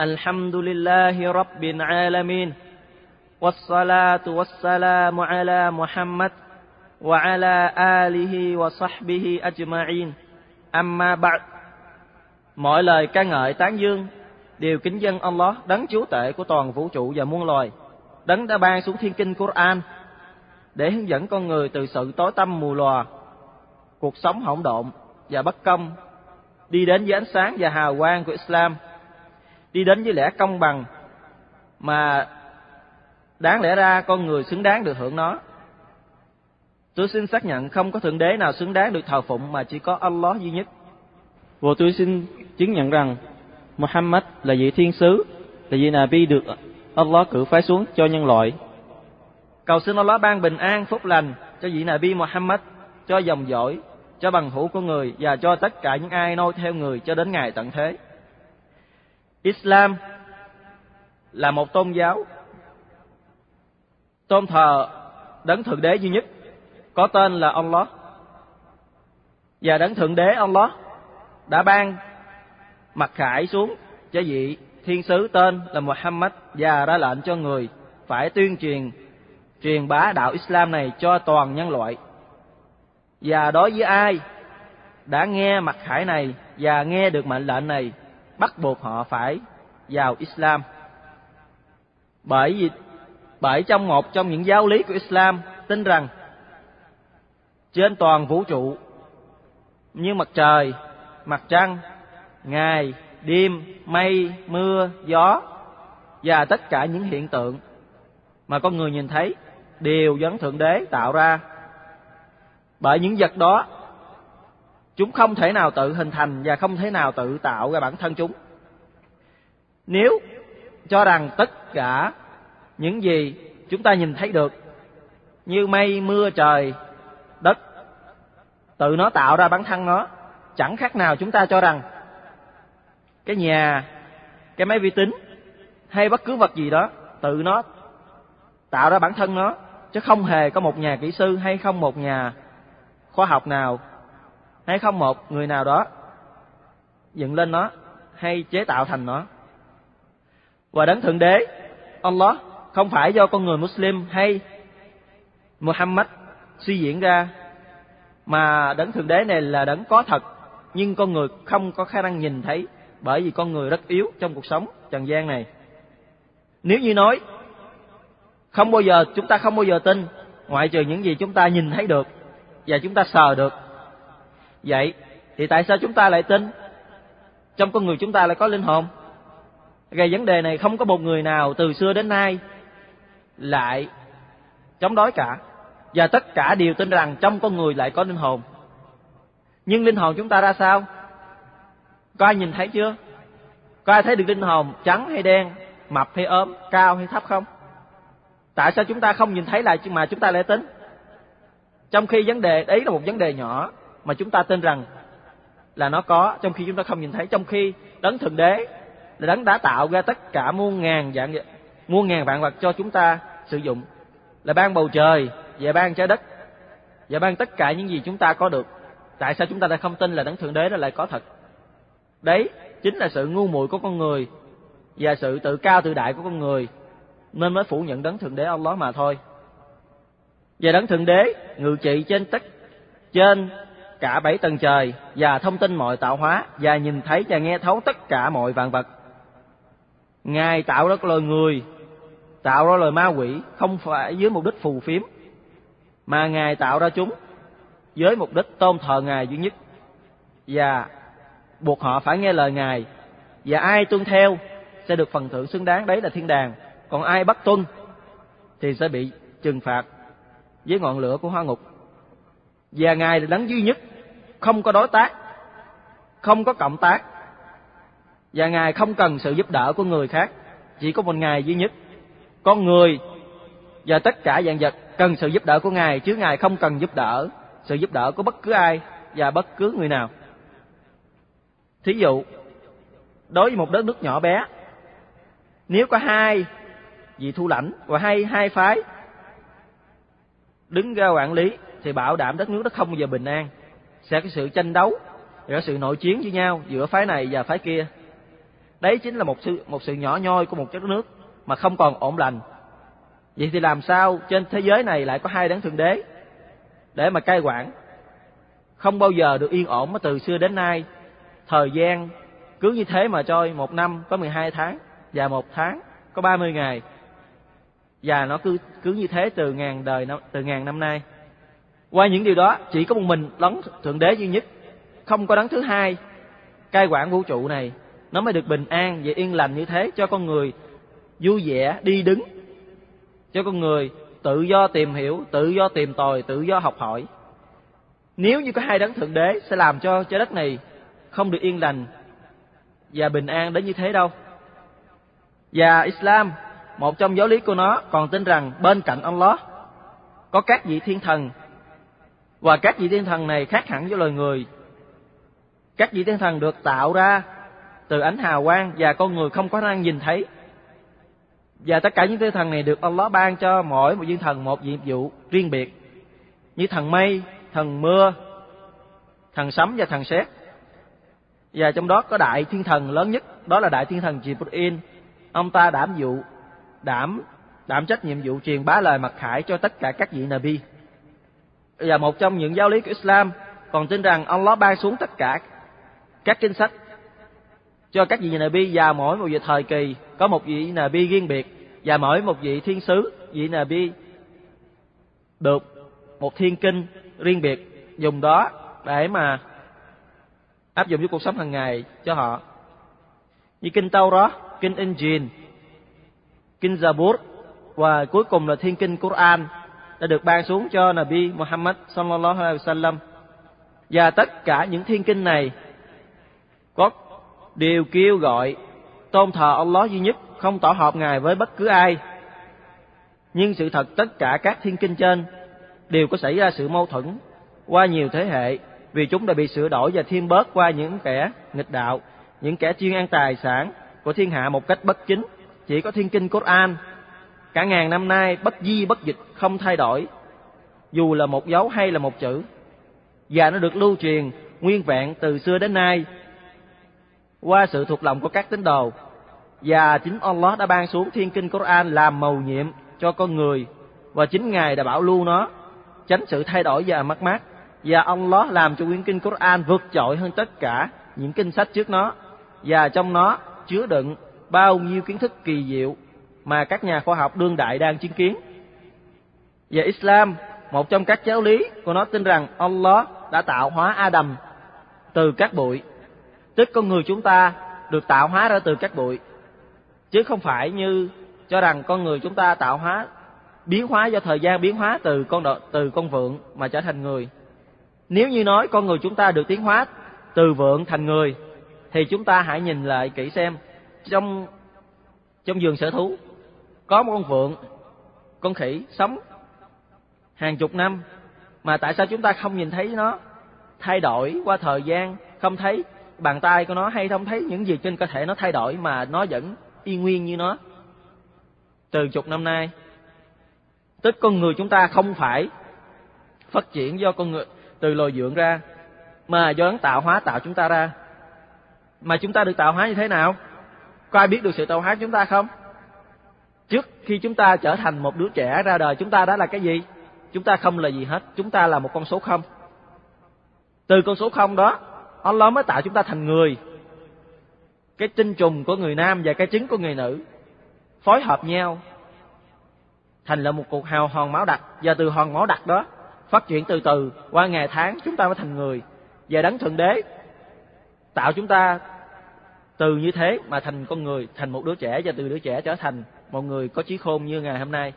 الحمد لله رب العالمين والصلاة والسلام على محمد وعلى آله وصحبه أجمعين أما بعد Mọi lời ca ngợi tán dương đều kính dân Allah đấng chúa tể của toàn vũ trụ và muôn loài, đấng đã ban xuống thiên kinh Quran để hướng dẫn con người từ sự tối tăm mù lòa, cuộc sống hỗn độn và bất công, đi đến với ánh sáng và hào quang của Islam, đi đến với lẽ công bằng mà đáng lẽ ra con người xứng đáng được hưởng nó. Tôi xin xác nhận không có thượng đế nào xứng đáng được thờ phụng mà chỉ có Allah duy nhất. Và tôi xin chứng nhận rằng Muhammad là vị thiên sứ, là vị Nabi được Allah cử phái xuống cho nhân loại. Cầu xin Allah ban bình an, phúc lành cho vị Nabi Muhammad, cho dòng dõi, cho bằng hữu của người và cho tất cả những ai noi theo người cho đến ngày tận thế. Islam là một tôn giáo tôn thờ đấng thượng đế duy nhất có tên là Allah và đấng thượng đế Allah đã ban mặt khải xuống cho vị thiên sứ tên là Muhammad và ra lệnh cho người phải tuyên truyền truyền bá đạo Islam này cho toàn nhân loại. Và đối với ai đã nghe mặt khải này và nghe được mệnh lệnh này, bắt buộc họ phải vào Islam. Bởi vì bởi trong một trong những giáo lý của Islam tin rằng trên toàn vũ trụ như mặt trời, mặt trăng, ngày, đêm, mây, mưa, gió và tất cả những hiện tượng mà con người nhìn thấy đều do Thượng Đế tạo ra. Bởi những vật đó chúng không thể nào tự hình thành và không thể nào tự tạo ra bản thân chúng. Nếu cho rằng tất cả những gì chúng ta nhìn thấy được như mây, mưa, trời, đất tự nó tạo ra bản thân nó, chẳng khác nào chúng ta cho rằng cái nhà, cái máy vi tính hay bất cứ vật gì đó tự nó tạo ra bản thân nó chứ không hề có một nhà kỹ sư hay không một nhà khoa học nào hay không một, người nào đó dựng lên nó hay chế tạo thành nó. Và đấng thượng đế, Allah không phải do con người Muslim hay Muhammad suy diễn ra, mà đấng thượng đế này là đấng có thật. Nhưng con người không có khả năng nhìn thấy bởi vì con người rất yếu trong cuộc sống trần gian này. Nếu như nói, không bao giờ, chúng ta không bao giờ tin, ngoại trừ những gì chúng ta nhìn thấy được và chúng ta sờ được vậy, thì tại sao chúng ta lại tin? Trong con người chúng ta lại có linh hồn. Gây vấn đề này không có một người nào từ xưa đến nay lại chống đối cả. Và tất cả đều tin rằng trong con người lại có linh hồn. Nhưng linh hồn chúng ta ra sao? Có ai nhìn thấy chưa? Có ai thấy được linh hồn trắng hay đen, mập hay ốm, cao hay thấp không? Tại sao chúng ta không nhìn thấy lại mà chúng ta lại tính trong khi vấn đề, đấy là một vấn đề nhỏ mà chúng ta tin rằng là nó có, trong khi chúng ta không nhìn thấy, trong khi đấng thượng đế là đấng đã tạo ra tất cả muôn ngàn dạng, muôn ngàn vạn vật cho chúng ta sử dụng, là ban bầu trời và ban trái đất và ban tất cả những gì chúng ta có được. Tại sao chúng ta lại không tin là đấng thượng đế đó lại có thật? Đấy chính là sự ngu muội của con người và sự tự cao tự đại của con người nên mới phủ nhận đấng thượng đế Allah mà thôi. Và đấng thượng đế ngự trị trên tất, trên cả bảy tầng trời và thông tin mọi tạo hóa và nhìn thấy và nghe thấu tất cả mọi vạn vật. Ngài tạo ra loài người, tạo ra loài ma quỷ, không phải với mục đích phù phiếm, mà ngài tạo ra chúng với mục đích tôn thờ ngài duy nhất. Và buộc họ phải nghe lời ngài, và ai tuân theo sẽ được phần thưởng xứng đáng. Đấy là thiên đàng. Còn ai bất tuân thì sẽ bị trừng phạt với ngọn lửa của hoa ngục. Và ngài là đấng duy nhất không có đối tác. Không có cộng tác. Và ngài không cần sự giúp đỡ của người khác. Chỉ có một ngài duy nhất. Con người và tất cả dạng vật cần sự giúp đỡ của ngài, chứ ngài không cần giúp đỡ sự giúp đỡ của bất cứ ai và bất cứ người nào. Thí dụ, đối với một đất nước nhỏ bé, nếu có hai vị thu lãnh và hai hai phái đứng ra quản lý thì bảo đảm đất nước nó không bao giờ bình an sẽ có sự tranh đấu có sự nội chiến với nhau giữa phái này và phái kia. Đấy chính là một sự một sự nhỏ nhoi của một đất nước mà không còn ổn lành. Vậy thì làm sao trên thế giới này lại có hai đấng thượng đế để mà cai quản? Không bao giờ được yên ổn từ xưa đến nay. Thời gian cứ như thế mà trôi, một năm có 12 tháng và một tháng có 30 ngày. Và nó cứ cứ như thế từ ngàn đời từ ngàn năm nay qua những điều đó, chỉ có một mình đấng thượng đế duy nhất. Không có đấng thứ hai. Cai quản vũ trụ này, nó mới được bình an và yên lành như thế cho con người vui vẻ đi đứng, cho con người tự do tìm hiểu, tự do tìm tòi, tự do học hỏi. Nếu như có hai đấng thượng đế sẽ làm cho trái đất này không được yên lành và bình an đến như thế đâu. Và Islam, một trong giáo lý của nó, còn tin rằng bên cạnh Allah có các vị thiên thần và các vị thiên thần này khác hẳn với loài người. Các vị thiên thần được tạo ra từ ánh hào quang và con người không có năng nhìn thấy. Và tất cả những thiên thần này được Allah ban cho mỗi một viên thần một nhiệm vụ riêng biệt. Như thần mây, thần mưa, thần sấm và thần sét. Và trong đó có đại thiên thần lớn nhất, đó là đại thiên thần Jibril. Ông ta đảm vụ, đảm đảm trách nhiệm vụ truyền bá lời mặc khải cho tất cả các vị Nabi và một trong những giáo lý của Islam. Còn tin rằng Allah ban xuống tất cả các kinh sách cho các vị Nabi và mỗi một vị thời kỳ. Có một vị Nabi riêng biệt và mỗi một vị thiên sứ vị Nabi được một thiên kinh riêng biệt dùng đó để mà áp dụng với cuộc sống hàng ngày cho họ. Như kinh Taurat, kinh Injil, kinh Zabur và cuối cùng là thiên kinh Quran đã được ban xuống cho Nabi Muhammad sallallahu alaihi wasallam. Và tất cả những thiên kinh này có đều kêu gọi tôn thờ Allah duy nhất, không tỏ hợp ngài với bất cứ ai. Nhưng sự thật tất cả các thiên kinh trên đều có xảy ra sự mâu thuẫn qua nhiều thế hệ vì chúng đã bị sửa đổi và thêm bớt qua những kẻ nghịch đạo, những kẻ chuyên ăn tài sản của thiên hạ một cách bất chính. Chỉ có thiên kinh Quran cả ngàn năm nay bất di bất dịch không thay đổi, dù là một dấu hay là một chữ. Và nó được lưu truyền nguyên vẹn từ xưa đến nay. Qua sự thuộc lòng của các tín đồ. Và chính Allah đã ban xuống thiên kinh Quran làm mầu nhiệm cho con người. Và chính Ngài đã bảo lưu nó tránh sự thay đổi và mất mát. Và Allah làm cho quyển kinh Quran vượt trội hơn tất cả những kinh sách trước nó. Và trong nó chứa đựng bao nhiêu kiến thức kỳ diệu mà các nhà khoa học đương đại đang chứng kiến. Và Islam, một trong các giáo lý của nó tin rằng Allah đã tạo hóa Adam từ các bụi, tức con người chúng ta được tạo hóa ra từ các bụi, chứ không phải như cho rằng con người chúng ta tạo hóa biến hóa do thời gian biến hóa từ con đợ, từ con vượn mà trở thành người. Nếu như nói con người chúng ta được tiến hóa từ vượn thành người thì chúng ta hãy nhìn lại kỹ xem trong trong vườn sở thú có một con vượn, con khỉ sống hàng chục năm mà tại sao chúng ta không nhìn thấy nó thay đổi qua thời gian, không thấy. Bàn tay của nó hay không thấy. Những gì trên cơ thể nó thay đổi mà nó vẫn y nguyên như nó. Từ chục năm nay tức con người chúng ta không phải phát triển do con người từ loài dưỡng ra mà do đấng tạo hóa tạo chúng ta ra. Mà chúng ta được tạo hóa như thế nào? Có ai biết được sự tạo hóa chúng ta không? Trước khi chúng ta trở thành một đứa trẻ ra đời, chúng ta đã là cái gì? Chúng ta không là gì hết, chúng ta là một con số không. Từ con số không đó, Allah mới tạo chúng ta thành người. Cái tinh trùng của người nam và cái trứng của người nữ phối hợp nhau thành là một cuộc hào hòn máu đặc. Và từ hòn máu đặc đó phát triển từ từ. Qua ngày tháng, chúng ta mới thành người. Và đấng thượng đế tạo chúng ta từ như thế mà thành con người, thành một đứa trẻ. Và từ đứa trẻ trở thành một người có trí khôn như ngày hôm nay.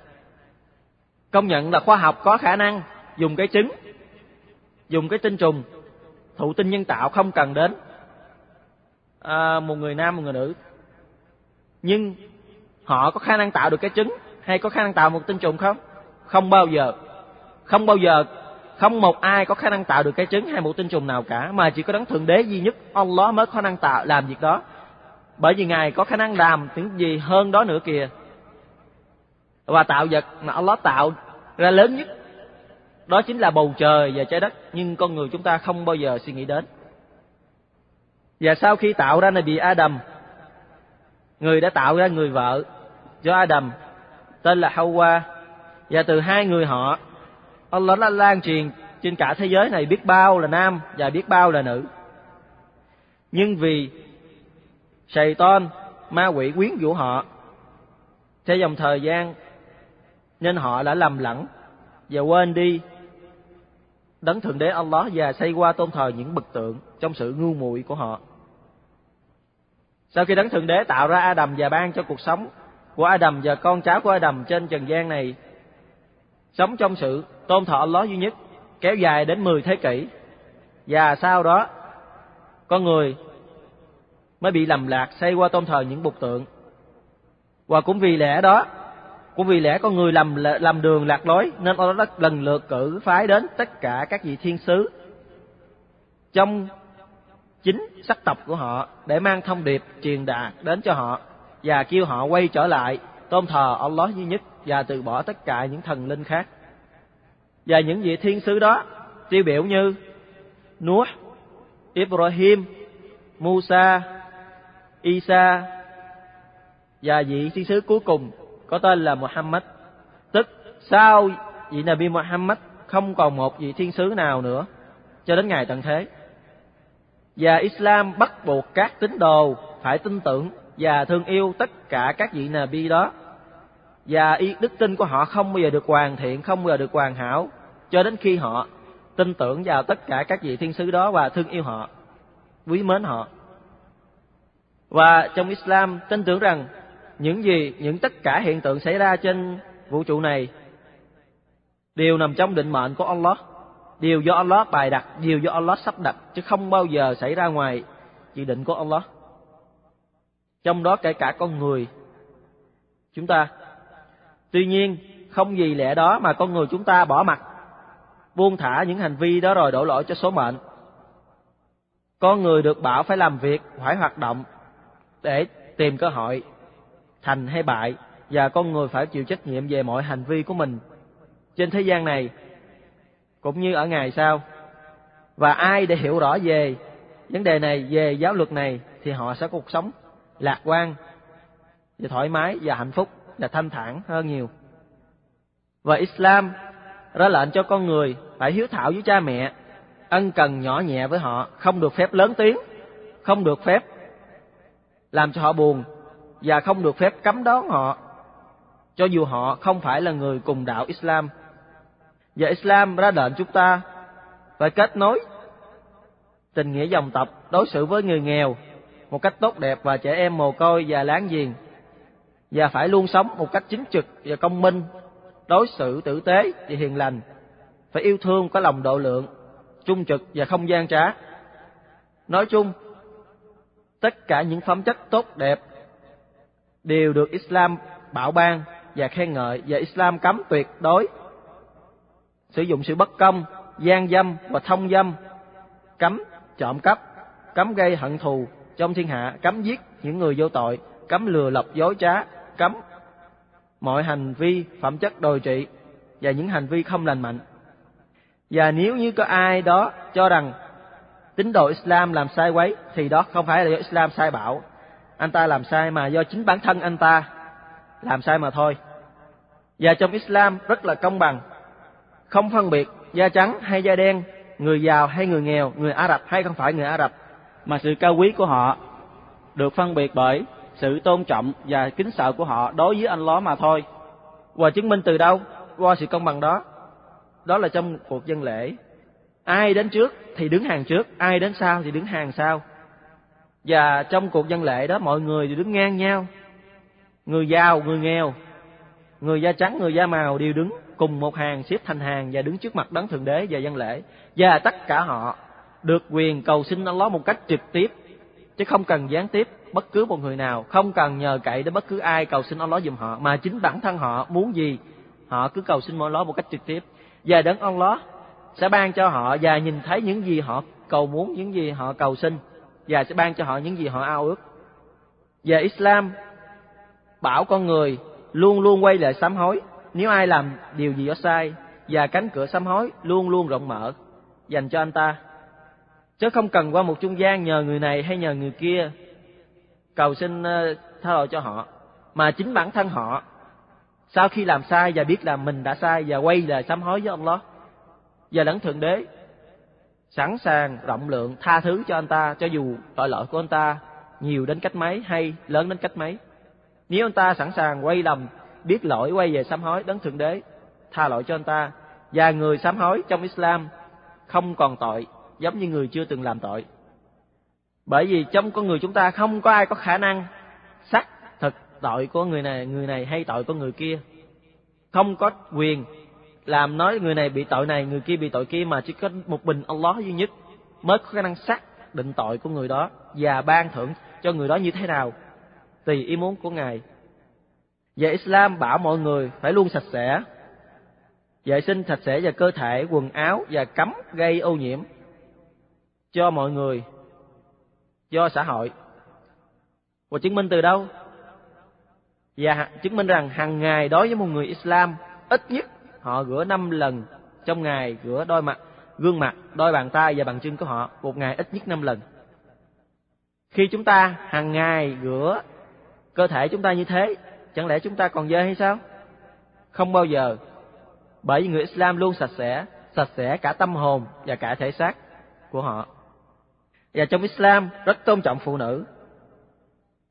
Công nhận là khoa học có khả năng dùng cái trứng dùng cái tinh trùng thụ tinh nhân tạo không cần đến à, một người nam một người nữ. Nhưng họ có khả năng tạo được cái trứng hay có khả năng tạo một tinh trùng không? Không bao giờ. Không bao giờ không một ai có khả năng tạo được cái trứng hay một tinh trùng nào cả mà chỉ có đấng thượng đế duy nhất Allah mới có khả năng tạo làm việc đó. Bởi vì ngài có khả năng làm những gì hơn đó nữa kìa và tạo vật mà Allah tạo ra lớn nhất, đó chính là bầu trời và trái đất. Nhưng con người chúng ta không bao giờ suy nghĩ đến. Và sau khi tạo ra này bị Adam, người đã tạo ra người vợ cho Adam, tên là Hawa. Và từ hai người họ, Allah đã lan truyền trên cả thế giới này biết bao là nam và biết bao là nữ. Nhưng vì Sài Tôn ma quỷ quyến rũ họ, theo dòng thời gian nên họ đã lầm lẫn và quên đi đấng thượng đế Allah và xây qua tôn thờ những bực tượng trong sự ngu muội của họ. Sau khi đấng thượng đế tạo ra Adam và ban cho cuộc sống của Adam và con cháu của Adam trên trần gian này sống trong sự tôn thờ Allah duy nhất kéo dài đến 10 thế kỷ. Và sau đó con người mới bị lầm lạc xây qua tôn thờ những bục tượng. Và cũng vì lẽ đó, cũng vì lẽ con người làm làm đường lạc lối nên Allah đã lần lượt cử phái đến tất cả các vị thiên sứ trong chính sắc tộc của họ để mang thông điệp truyền đạt đến cho họ và kêu họ quay trở lại tôn thờ Allah duy nhất và từ bỏ tất cả những thần linh khác. Và những vị thiên sứ đó tiêu biểu như Nuh, Ibrahim, Musa, Isa và vị thiên sứ cuối cùng có tên là Muhammad. Tức sau vị Nabi Muhammad không còn một vị thiên sứ nào nữa cho đến ngày tận thế. Và Islam bắt buộc các tín đồ phải tin tưởng và thương yêu tất cả các vị Nabi đó. Và ý đức tin của họ không bao giờ được hoàn thiện, không bao giờ được hoàn hảo cho đến khi họ tin tưởng vào tất cả các vị thiên sứ đó và thương yêu họ, quý mến họ. Và trong Islam tin tưởng rằng những gì, những tất cả hiện tượng xảy ra trên vũ trụ này đều nằm trong định mệnh của Allah, đều do Allah bài đặt, đều do Allah sắp đặt chứ không bao giờ xảy ra ngoài dự định của Allah. Trong đó kể cả con người chúng ta. Tuy nhiên, không vì lẽ đó mà con người chúng ta bỏ mặt buông thả những hành vi đó rồi đổ lỗi cho số mệnh. Con người được bảo phải làm việc, phải hoạt động để tìm cơ hội thành hay bại và con người phải chịu trách nhiệm về mọi hành vi của mình trên thế gian này cũng như ở ngày sau. Và ai để hiểu rõ về vấn đề này, về giáo luật này thì họ sẽ có cuộc sống lạc quan và thoải mái và hạnh phúc và thanh thản hơn nhiều. Và Islam ra lệnh cho con người phải hiếu thảo với cha mẹ, ân cần nhỏ nhẹ với họ, không được phép lớn tiếng, không được phép làm cho họ buồn và không được phép cấm đón họ cho dù họ không phải là người cùng đạo Islam. Và Islam ra lệnh chúng ta phải kết nối tình nghĩa dòng tộc, đối xử với người nghèo một cách tốt đẹp và trẻ em mồ côi và láng giềng và phải luôn sống một cách chính trực và công minh đối xử tử tế và hiền lành, phải yêu thương có lòng độ lượng, trung trực và không gian trá. Nói chung, tất cả những phẩm chất tốt đẹp đều được Islam bảo ban và khen ngợi và Islam cấm tuyệt đối sử dụng sự bất công, gian dâm và thông dâm, cấm trộm cắp, cấm gây hận thù trong thiên hạ, cấm giết những người vô tội, cấm lừa lọc dối trá, cấm mọi hành vi phẩm chất đồi trị và những hành vi không lành mạnh. Và nếu như có ai đó cho rằng tín đồ Islam làm sai quấy thì đó không phải là do Islam sai bảo. Anh ta làm sai mà do chính bản thân anh ta làm sai mà thôi. Và trong Islam rất là công bằng, không phân biệt da trắng hay da đen, người giàu hay người nghèo, người Ả Rập hay không phải người Ả Rập, mà sự cao quý của họ được phân biệt bởi sự tôn trọng và kính sợ của họ đối với anh ló mà thôi. Và chứng minh từ đâu? Qua sự công bằng đó. Đó là trong cuộc dân lễ. Ai đến trước thì đứng hàng trước, ai đến sau thì đứng hàng sau. Và trong cuộc dân lễ đó mọi người đều đứng ngang nhau. Người giàu, người nghèo, người da trắng, người da màu đều đứng cùng một hàng xếp thành hàng và đứng trước mặt đấng thượng đế và dân lễ. Và tất cả họ được quyền cầu xin Allah một cách trực tiếp chứ không cần gián tiếp bất cứ một người nào, không cần nhờ cậy đến bất cứ ai cầu xin Allah giùm họ, mà chính bản thân họ muốn gì, họ cứ cầu xin Allah một cách trực tiếp. Và đấng Allah sẽ ban cho họ và nhìn thấy những gì họ cầu muốn, những gì họ cầu xin và sẽ ban cho họ những gì họ ao ước. Và Islam bảo con người luôn luôn quay lại sám hối nếu ai làm điều gì đó sai và cánh cửa sám hối luôn luôn rộng mở dành cho anh ta. Chứ không cần qua một trung gian nhờ người này hay nhờ người kia cầu xin ờ, tha lỗi cho họ, mà chính bản thân họ sau khi làm sai và biết là mình đã sai và quay lại sám hối với Allah và lẫn thượng đế sẵn sàng rộng lượng tha thứ cho anh ta cho dù tội lỗi của anh ta nhiều đến cách mấy hay lớn đến cách mấy. Nếu anh ta sẵn sàng quay lầm, biết lỗi quay về sám hối đấng thượng đế, tha lỗi cho anh ta và người sám hối trong Islam không còn tội giống như người chưa từng làm tội. Bởi vì trong con người chúng ta không có ai có khả năng xác thực tội của người này, người này hay tội của người kia. Không có quyền làm nói người này bị tội này, người kia bị tội kia mà chỉ có một bình Allah duy nhất mới có khả năng xác định tội của người đó và ban thưởng cho người đó như thế nào. Tùy ý muốn của ngài. Và Islam bảo mọi người phải luôn sạch sẽ vệ sinh sạch sẽ về cơ thể quần áo và cấm gây ô nhiễm cho mọi người cho xã hội. Và chứng minh từ đâu? Và chứng minh rằng hàng ngày đối với một người Islam ít nhất họ rửa năm lần trong ngày, rửa đôi mặt, gương mặt, đôi bàn tay và bàn chân của họ một ngày ít nhất năm lần. Khi chúng ta hàng ngày rửa cơ thể chúng ta như thế, chẳng lẽ chúng ta còn dơ hay sao? Không bao giờ, bởi vì người Islam luôn sạch sẽ sạch sẽ cả tâm hồn và cả thể xác của họ. Và trong Islam rất tôn trọng phụ nữ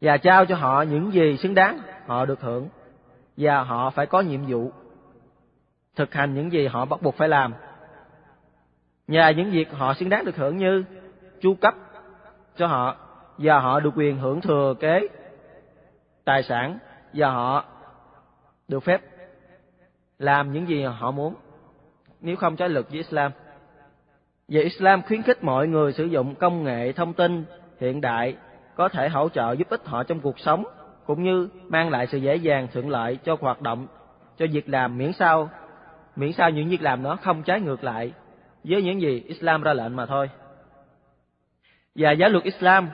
và trao cho họ những gì xứng đáng họ được hưởng và họ phải có nhiệm vụ thực hành những gì họ bắt buộc phải làm và những việc họ xứng đáng được hưởng như chu cấp cho họ và họ được quyền hưởng thừa kế tài sản và họ được phép làm những gì họ muốn, nếu không trái luật với Islam. Và Islam khuyến khích mọi người sử dụng công nghệ thông tin hiện đại có thể hỗ trợ giúp ích họ trong cuộc sống, cũng như mang lại sự dễ dàng thuận lợi cho hoạt động, cho việc làm miễn sao miễn sao những việc làm đó không trái ngược lại với những gì Islam ra lệnh mà thôi. Và giáo luật Islam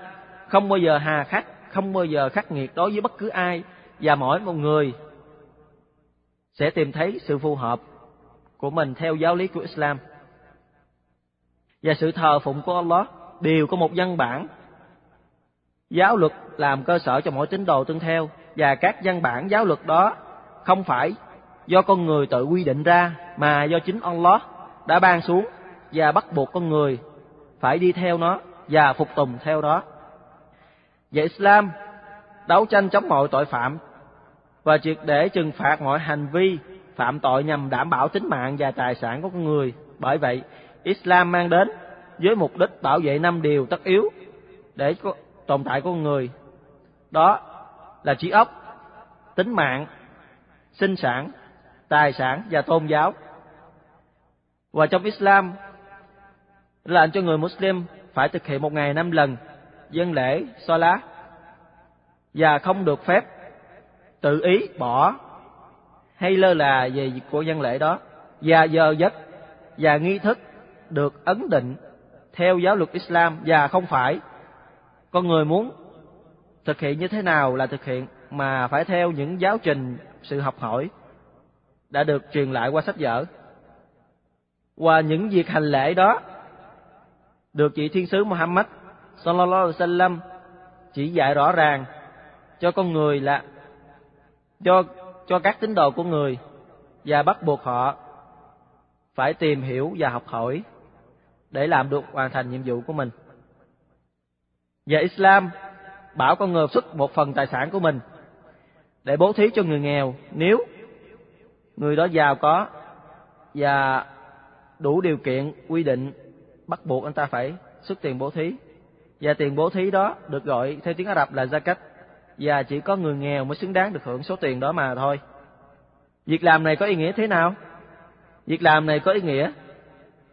không bao giờ hà khắc, không bao giờ khắc nghiệt đối với bất cứ ai và mỗi một người sẽ tìm thấy sự phù hợp của mình theo giáo lý của Islam. Và sự thờ phụng của Allah đều có một văn bản giáo luật làm cơ sở cho mỗi tín đồ tuân theo và các văn bản giáo luật đó không phải do con người tự quy định ra mà do chính Allah đã ban xuống và bắt buộc con người phải đi theo nó và phục tùng theo đó. Và Islam đấu tranh chống mọi tội phạm và triệt để trừng phạt mọi hành vi phạm tội nhằm đảm bảo tính mạng và tài sản của con người. Bởi vậy, Islam mang đến với mục đích bảo vệ năm điều tất yếu để có tồn tại của con người. Đó là trí óc, tính mạng, sinh sản, tài sản và tôn giáo. Và trong Islam, lệnh cho người Muslim phải thực hiện một ngày năm lần dân lễ Salah và không được phép tự ý bỏ hay lơ là về của dân lễ đó và giờ giấc và nghi thức được ấn định theo giáo luật Islam và không phải con người muốn thực hiện như thế nào là thực hiện mà phải theo những giáo trình sự học hỏi đã được truyền lại qua sách vở và những việc hành lễ đó, được vị thiên sứ Muhammad sallallahu alaihi wasallam chỉ dạy rõ ràng cho con người là, cho cho các tín đồ của người và bắt buộc họ phải tìm hiểu và học hỏi để làm được hoàn thành nhiệm vụ của mình. Và Islam bảo con người xuất một phần tài sản của mình để bố thí cho người nghèo nếu người đó giàu có và đủ điều kiện, quy định, bắt buộc anh ta phải xuất tiền bố thí. Và tiền bố thí đó được gọi theo tiếng Ả Rập là zakat và chỉ có người nghèo mới xứng đáng được hưởng số tiền đó mà thôi. Việc làm này có ý nghĩa thế nào? Việc làm này có ý nghĩa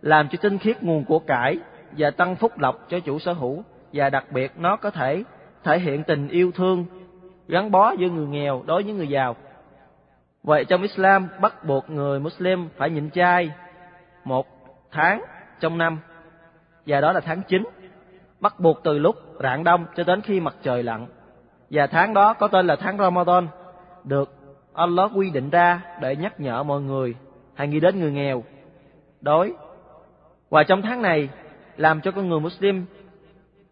làm cho tinh khiết nguồn của cải và tăng phúc lộc cho chủ sở hữu và đặc biệt nó có thể thể hiện tình yêu thương gắn bó giữa người nghèo đối với người giàu. Vậy trong Islam bắt buộc người Muslim phải nhịn chay một tháng trong năm và đó là tháng 9, bắt buộc từ lúc rạng đông cho đến khi mặt trời lặn. Và tháng đó có tên là tháng Ramadan, được Allah quy định ra để nhắc nhở mọi người hãy nghĩ đến người nghèo, đói. Và trong tháng này làm cho con người Muslim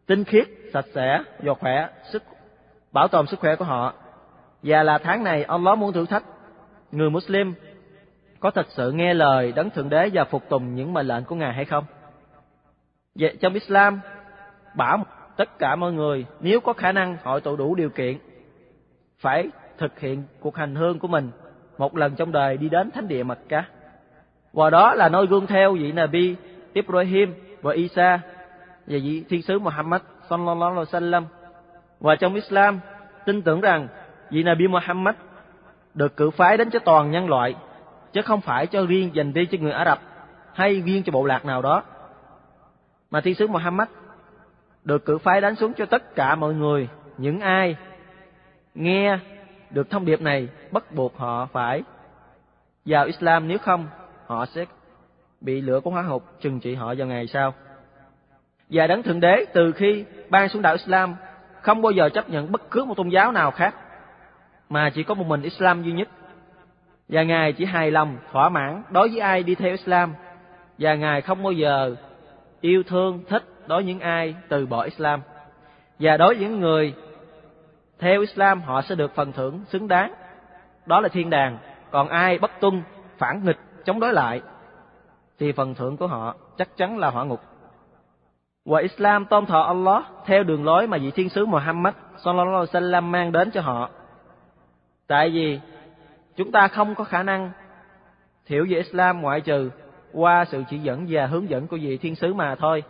tinh khiết, sạch sẽ, và khỏe, sức bảo tồn sức khỏe của họ. Và là tháng này Allah muốn thử thách người Muslim có thật sự nghe lời đấng thượng đế và phục tùng những mệnh lệnh của ngài hay không? Vậy trong Islam bảo tất cả mọi người nếu có khả năng hội tụ đủ điều kiện, phải thực hiện cuộc hành hương của mình một lần trong đời đi đến thánh địa Mecca. Và đó là noi gương theo vị Nabi Ibrahim và Isa và vị thiên sứ Muhammad sallallahu alaihi wasallam. Và trong Islam, tin tưởng rằng vị Nabi Muhammad được cử phái đến cho toàn nhân loại chứ không phải cho riêng dành riêng cho người Ả Rập hay riêng cho bộ lạc nào đó. Mà thiên sứ Muhammad được cử phái đánh xuống cho tất cả mọi người, những ai nghe được thông điệp này bắt buộc họ phải vào Islam nếu không họ sẽ bị lửa của hóa học trừng trị họ vào ngày sau. Và đấng thượng đế từ khi ban xuống đạo Islam không bao giờ chấp nhận bất cứ một tôn giáo nào khác mà chỉ có một mình Islam duy nhất. Và Ngài chỉ hài lòng, thỏa mãn đối với ai đi theo Islam và Ngài không bao giờ yêu thương, thích đối với những ai từ bỏ Islam. Và đối với những người theo Islam họ sẽ được phần thưởng xứng đáng. Đó là thiên đàng. Còn ai bất tuân, phản nghịch, chống đối lại thì phần thưởng của họ chắc chắn là hỏa ngục. Và Islam tôn thờ Allah theo đường lối mà vị thiên sứ Muhammad sallallahu alaihi wasallam mang đến cho họ. Tại vì chúng ta không có khả năng hiểu về Islam ngoại trừ qua sự chỉ dẫn và hướng dẫn của vị thiên sứ mà thôi.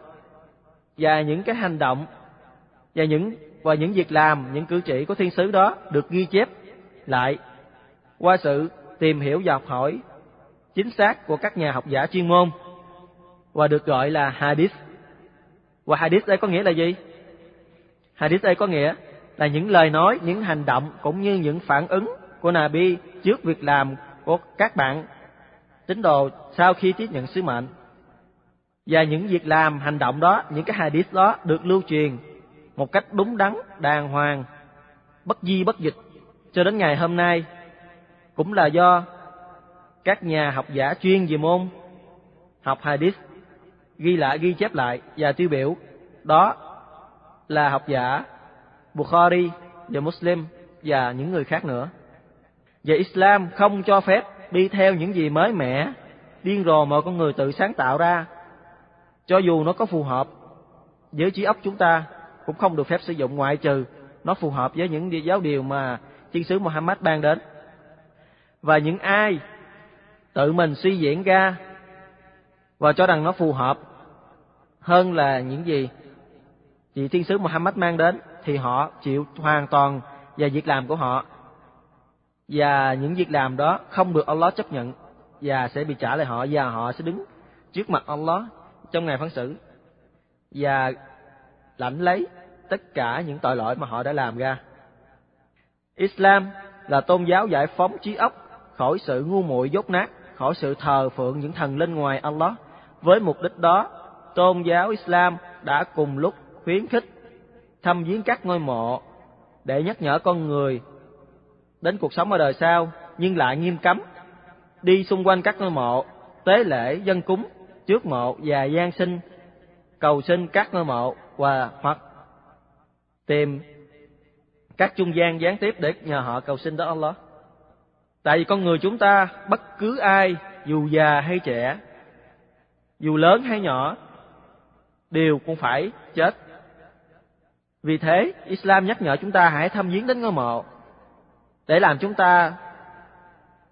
Và những cái hành động và những và những việc làm, những cử chỉ của thiên sứ đó được ghi chép lại qua sự tìm hiểu và học hỏi chính xác của các nhà học giả chuyên môn và được gọi là hadith. Và hadith đây có nghĩa là gì? Hadith đây có nghĩa là những lời nói, những hành động cũng như những phản ứng của Nabi trước việc làm của các bạn tín đồ sau khi tiếp nhận sứ mệnh. Và những việc làm, hành động đó, những cái hadith đó được lưu truyền một cách đúng đắn, đàng hoàng, bất di bất dịch cho đến ngày hôm nay cũng là do các nhà học giả chuyên về môn học hadith ghi lại ghi chép lại và tiêu biểu đó là học giả Bukhari và Muslim và những người khác nữa. Và Islam không cho phép đi theo những gì mới mẻ, điên rồ mà con người tự sáng tạo ra, cho dù nó có phù hợp với trí óc chúng ta cũng không được phép sử dụng ngoại trừ nó phù hợp với những giáo điều mà thiên sứ Muhammad ban đến. Và những ai tự mình suy diễn ra và cho rằng nó phù hợp hơn là những gì vị thiên sứ Muhammad mang đến thì họ chịu hoàn toàn về việc làm của họ và những việc làm đó không được Allah chấp nhận và sẽ bị trả lại họ và họ sẽ đứng trước mặt Allah trong ngày phán xử và lãnh lấy tất cả những tội lỗi mà họ đã làm ra. Islam là tôn giáo giải phóng trí óc khỏi sự ngu muội dốt nát, khỏi sự thờ phượng những thần linh ngoài Allah. Với mục đích đó, tôn giáo Islam đã cùng lúc khuyến khích thăm viếng các ngôi mộ để nhắc nhở con người đến cuộc sống ở đời sau, nhưng lại nghiêm cấm đi xung quanh các ngôi mộ, tế lễ, dân cúng trước mộ và gian sinh, cầu xin các ngôi mộ và hoặc tìm các trung gian gián tiếp để nhờ họ cầu xin đó Allah. Tại vì con người chúng ta bất cứ ai dù già hay trẻ, dù lớn hay nhỏ đều cũng phải chết. Vì thế, Islam nhắc nhở chúng ta hãy thăm viếng đến ngôi mộ để làm chúng ta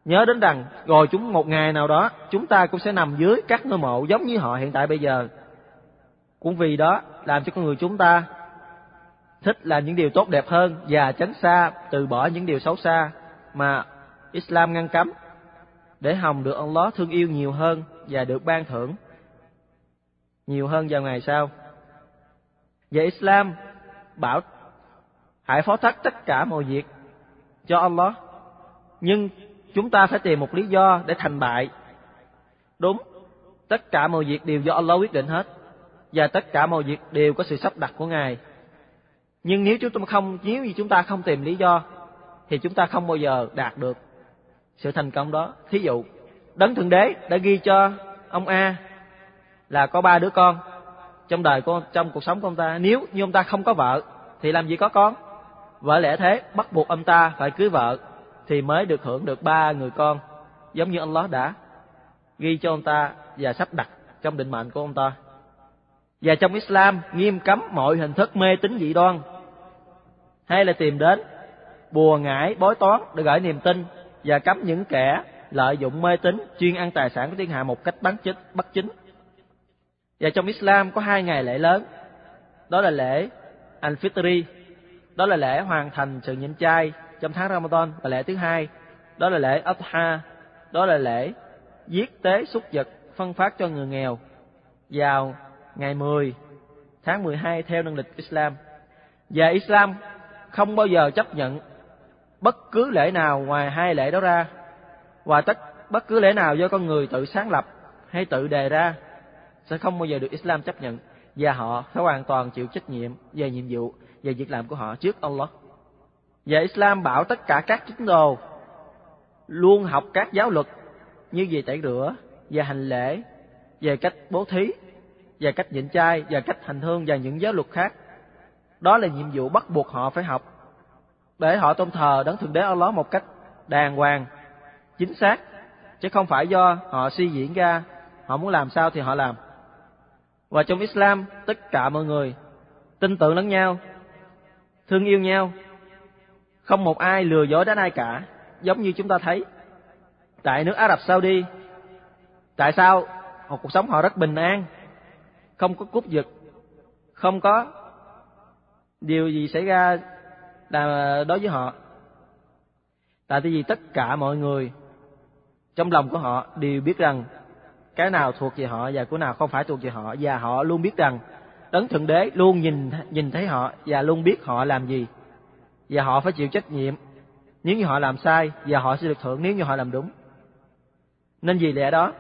nhớ đến rằng rồi chúng một ngày nào đó chúng ta cũng sẽ nằm dưới các ngôi mộ giống như họ hiện tại bây giờ. Cũng vì đó làm cho con người chúng ta thích làm những điều tốt đẹp hơn và tránh xa từ bỏ những điều xấu xa mà Islam ngăn cấm để hồng được Allah thương yêu nhiều hơn và được ban thưởng nhiều hơn vào ngày sau. Và Islam bảo hãy phó thác tất cả mọi việc cho Allah. Nhưng chúng ta phải tìm một lý do để thành bại. Đúng, tất cả mọi việc đều do Allah quyết định hết và tất cả mọi việc đều có sự sắp đặt của Ngài. Nhưng nếu chúng ta không nếu như chúng ta không tìm lý do thì chúng ta không bao giờ đạt được sự thành công đó. Thí dụ, Đấng Thượng Đế đã ghi cho ông A là có ba đứa con trong đời của trong cuộc sống của ông ta. Nếu như ông ta không có vợ thì làm gì có con? vợ lẽ thế bắt buộc ông ta phải cưới vợ thì mới được hưởng được ba người con, giống như Allah đã ghi cho ông ta và sắp đặt trong định mệnh của ông ta. Và trong Islam nghiêm cấm mọi hình thức mê tín dị đoan hay là tìm đến bùa ngải bói toán để gửi niềm tin và cấm những kẻ lợi dụng mê tín chuyên ăn tài sản của thiên hạ một cách bán chính bất chính. Và trong Islam có hai ngày lễ lớn, đó là lễ Al-Fitri, đó là lễ hoàn thành sự nhịn chay trong tháng Ramadan và lễ thứ hai, đó là lễ Adha, đó là lễ giết tế súc vật phân phát cho người nghèo vào ngày 10 tháng 12 theo năng lịch Islam. Và Islam không bao giờ chấp nhận bất cứ lễ nào ngoài hai lễ đó ra và tất bất cứ lễ nào do con người tự sáng lập hay tự đề ra sẽ không bao giờ được Islam chấp nhận và họ phải hoàn toàn chịu trách nhiệm về nhiệm vụ về việc làm của họ trước Allah. Và Islam bảo tất cả các tín đồ luôn học các giáo luật như về tẩy rửa và hành lễ, về cách bố thí, về cách nhịn chay và cách hành hương và những giáo luật khác. Đó là nhiệm vụ bắt buộc họ phải học để họ tôn thờ đấng thượng đế Allah một cách đàng hoàng, chính xác, chứ không phải do họ suy diễn ra, họ muốn làm sao thì họ làm. Và trong Islam, tất cả mọi người tin tưởng lẫn nhau, thương yêu nhau, không một ai lừa dối đến ai cả, giống như chúng ta thấy tại nước Ả Rập Saudi. Tại sao? Một cuộc sống họ rất bình an, không có cúp giật, không có điều gì xảy ra là đối với họ. Tại vì tất cả mọi người trong lòng của họ đều biết rằng cái nào thuộc về họ và của nào không phải thuộc về họ. Và họ luôn biết rằng đấng thượng đế luôn nhìn nhìn thấy họ và luôn biết họ làm gì. Và họ phải chịu trách nhiệm. Nếu như họ làm sai, và họ sẽ được thưởng. Nếu như họ làm đúng. Nên vì lẽ đó,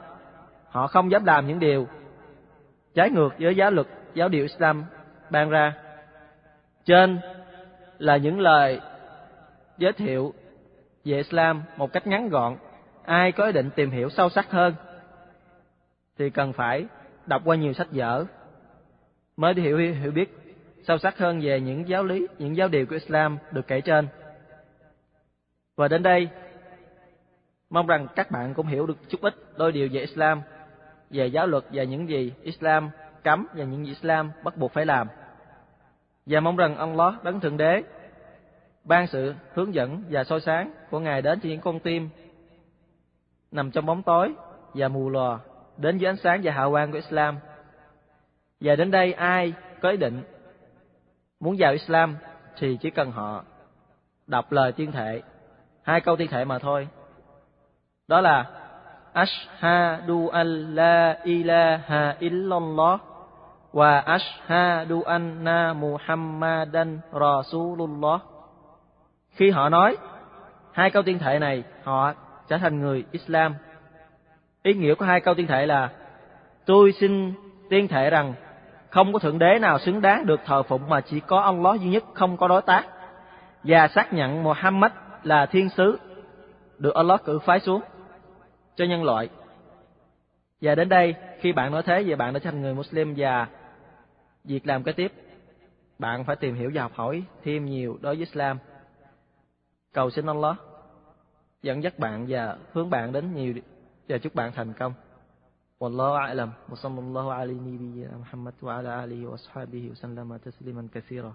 họ không dám làm những điều trái ngược với giáo luật, giáo điều Islam ban ra. Trên là những lời giới thiệu về Islam một cách ngắn gọn. Ai có ý định tìm hiểu sâu sắc hơn thì cần phải đọc qua nhiều sách vở mới hiểu hiểu biết sâu sắc hơn về những giáo lý, những giáo điều của Islam được kể trên. Và đến đây, mong rằng các bạn cũng hiểu được chút ít đôi điều về Islam, về giáo luật và những gì Islam cấm và những gì Islam bắt buộc phải làm. Và mong rằng Allah đấng thượng đế ban sự hướng dẫn và soi sáng của Ngài đến cho những con tim nằm trong bóng tối và mù lòa đến với ánh sáng và hào quang của Islam. Và đến đây ai có ý định muốn vào Islam thì chỉ cần họ đọc lời tiên thệ, hai câu tiên thệ mà thôi. Đó là Ashhadu an la ilaha illallah và ashhadu anna Muhammadan Rasulullah. Khi họ nói hai câu tiên thệ này, họ trở thành người Islam Ý nghĩa của hai câu tiên thệ là, Tôi xin tiên thệ rằng, không có thượng đế nào xứng đáng được thờ phụng mà chỉ có ông Allah duy nhất, không có đối tác và xác nhận Muhammad là thiên sứ, được Allah cử phái xuống cho nhân loại. Và đến đây, khi bạn nói thế về bạn đã thành người Muslim và việc làm kế tiếp, bạn phải tìm hiểu và học hỏi thêm nhiều đối với Islam. Cầu xin Allah dẫn dắt bạn và hướng bạn đến nhiều và chúc bạn thành công. والله أعلم وصلى الله على نبينا محمد وعلى آله وأصحابه وسلم تسليما كثيرا